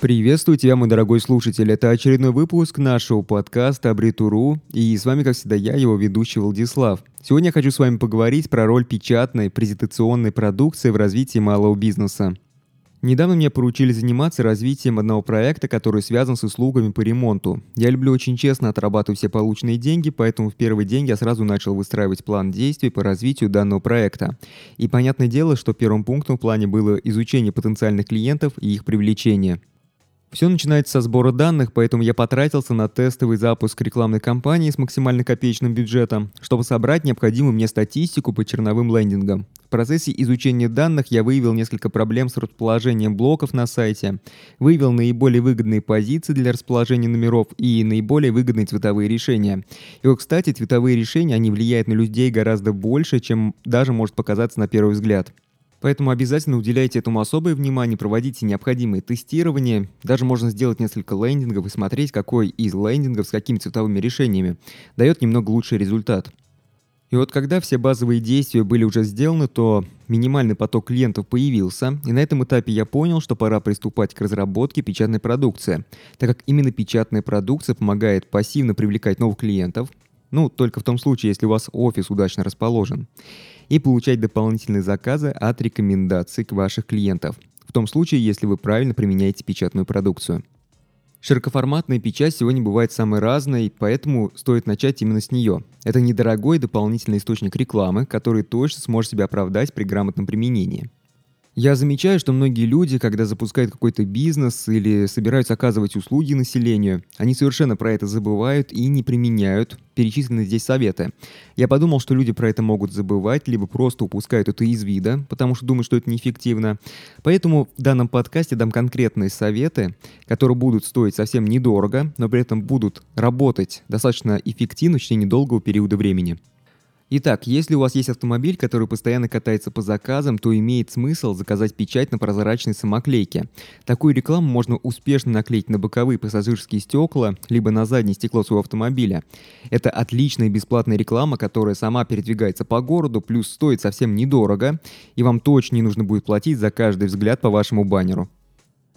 Приветствую тебя, мой дорогой слушатель. Это очередной выпуск нашего подкаста Абритуру, и с вами, как всегда, я, его ведущий Владислав. Сегодня я хочу с вами поговорить про роль печатной презентационной продукции в развитии малого бизнеса. Недавно мне поручили заниматься развитием одного проекта, который связан с услугами по ремонту. Я люблю очень честно отрабатывать все полученные деньги, поэтому в первый день я сразу начал выстраивать план действий по развитию данного проекта. И понятное дело, что первым пунктом в плане было изучение потенциальных клиентов и их привлечение. Все начинается со сбора данных, поэтому я потратился на тестовый запуск рекламной кампании с максимально копеечным бюджетом, чтобы собрать необходимую мне статистику по черновым лендингам. В процессе изучения данных я выявил несколько проблем с расположением блоков на сайте, выявил наиболее выгодные позиции для расположения номеров и наиболее выгодные цветовые решения. И вот, кстати, цветовые решения, они влияют на людей гораздо больше, чем даже может показаться на первый взгляд. Поэтому обязательно уделяйте этому особое внимание, проводите необходимые тестирования. Даже можно сделать несколько лендингов и смотреть, какой из лендингов с какими цветовыми решениями дает немного лучший результат. И вот когда все базовые действия были уже сделаны, то минимальный поток клиентов появился, и на этом этапе я понял, что пора приступать к разработке печатной продукции, так как именно печатная продукция помогает пассивно привлекать новых клиентов, ну, только в том случае, если у вас офис удачно расположен, и получать дополнительные заказы от рекомендаций к ваших клиентов, в том случае, если вы правильно применяете печатную продукцию. Широкоформатная печать сегодня бывает самой разной, поэтому стоит начать именно с нее. Это недорогой дополнительный источник рекламы, который точно сможет себя оправдать при грамотном применении. Я замечаю, что многие люди, когда запускают какой-то бизнес или собираются оказывать услуги населению, они совершенно про это забывают и не применяют перечисленные здесь советы. Я подумал, что люди про это могут забывать, либо просто упускают это из вида, потому что думают, что это неэффективно. Поэтому в данном подкасте дам конкретные советы, которые будут стоить совсем недорого, но при этом будут работать достаточно эффективно в течение долгого периода времени. Итак, если у вас есть автомобиль, который постоянно катается по заказам, то имеет смысл заказать печать на прозрачной самоклейке. Такую рекламу можно успешно наклеить на боковые пассажирские стекла, либо на заднее стекло своего автомобиля. Это отличная бесплатная реклама, которая сама передвигается по городу, плюс стоит совсем недорого, и вам точно не нужно будет платить за каждый взгляд по вашему баннеру.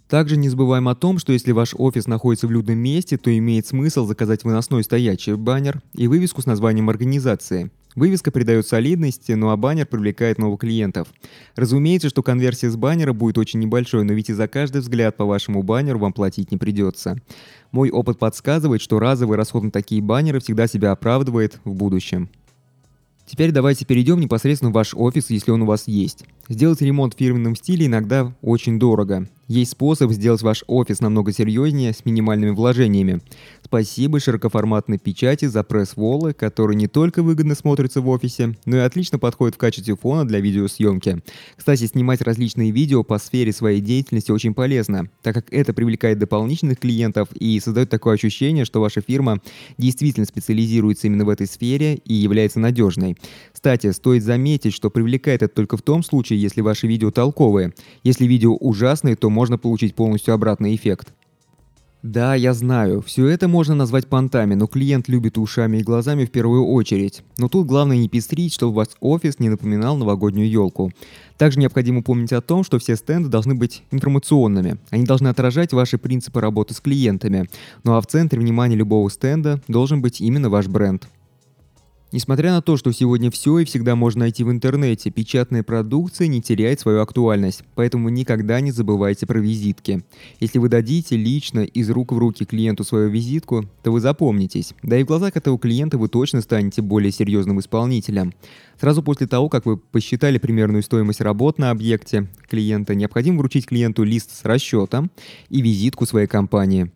Также не забываем о том, что если ваш офис находится в людном месте, то имеет смысл заказать выносной стоячий баннер и вывеску с названием организации – Вывеска придает солидности, ну а баннер привлекает новых клиентов. Разумеется, что конверсия с баннера будет очень небольшой, но ведь и за каждый взгляд по вашему баннеру вам платить не придется. Мой опыт подсказывает, что разовый расход на такие баннеры всегда себя оправдывает в будущем. Теперь давайте перейдем непосредственно в ваш офис, если он у вас есть. Сделать ремонт в фирменном стиле иногда очень дорого. Есть способ сделать ваш офис намного серьезнее с минимальными вложениями. Спасибо широкоформатной печати за пресс-волы, которые не только выгодно смотрятся в офисе, но и отлично подходят в качестве фона для видеосъемки. Кстати, снимать различные видео по сфере своей деятельности очень полезно, так как это привлекает дополнительных клиентов и создает такое ощущение, что ваша фирма действительно специализируется именно в этой сфере и является надежной. Кстати, стоит заметить, что привлекает это только в том случае, если ваши видео толковые. Если видео ужасные, то можно получить полностью обратный эффект. Да, я знаю, все это можно назвать понтами, но клиент любит ушами и глазами в первую очередь. Но тут главное не пестрить, чтобы ваш офис не напоминал новогоднюю елку. Также необходимо помнить о том, что все стенды должны быть информационными. Они должны отражать ваши принципы работы с клиентами. Ну а в центре внимания любого стенда должен быть именно ваш бренд. Несмотря на то, что сегодня все и всегда можно найти в интернете, печатная продукция не теряет свою актуальность, поэтому никогда не забывайте про визитки. Если вы дадите лично из рук в руки клиенту свою визитку, то вы запомнитесь, да и в глазах этого клиента вы точно станете более серьезным исполнителем. Сразу после того, как вы посчитали примерную стоимость работ на объекте клиента, необходимо вручить клиенту лист с расчетом и визитку своей компании.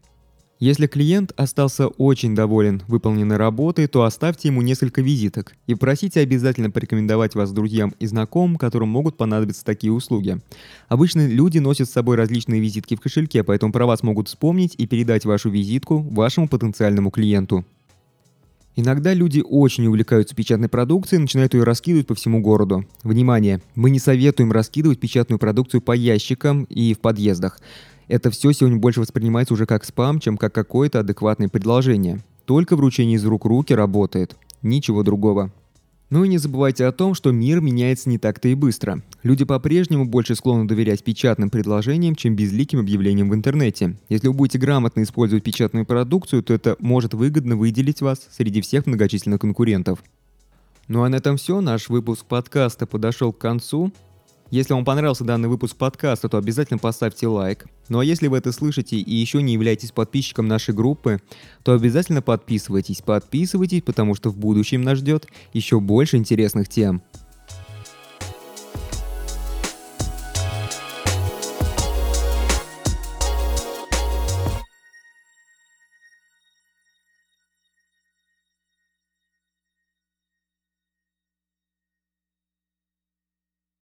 Если клиент остался очень доволен выполненной работой, то оставьте ему несколько визиток и просите обязательно порекомендовать вас друзьям и знакомым, которым могут понадобиться такие услуги. Обычно люди носят с собой различные визитки в кошельке, поэтому про вас могут вспомнить и передать вашу визитку вашему потенциальному клиенту. Иногда люди очень увлекаются печатной продукцией и начинают ее раскидывать по всему городу. Внимание! Мы не советуем раскидывать печатную продукцию по ящикам и в подъездах. Это все сегодня больше воспринимается уже как спам, чем как какое-то адекватное предложение. Только вручение из рук руки работает. Ничего другого. Ну и не забывайте о том, что мир меняется не так-то и быстро. Люди по-прежнему больше склонны доверять печатным предложениям, чем безликим объявлениям в интернете. Если вы будете грамотно использовать печатную продукцию, то это может выгодно выделить вас среди всех многочисленных конкурентов. Ну а на этом все. Наш выпуск подкаста подошел к концу. Если вам понравился данный выпуск подкаста, то обязательно поставьте лайк. Ну а если вы это слышите и еще не являетесь подписчиком нашей группы, то обязательно подписывайтесь. Подписывайтесь, потому что в будущем нас ждет еще больше интересных тем.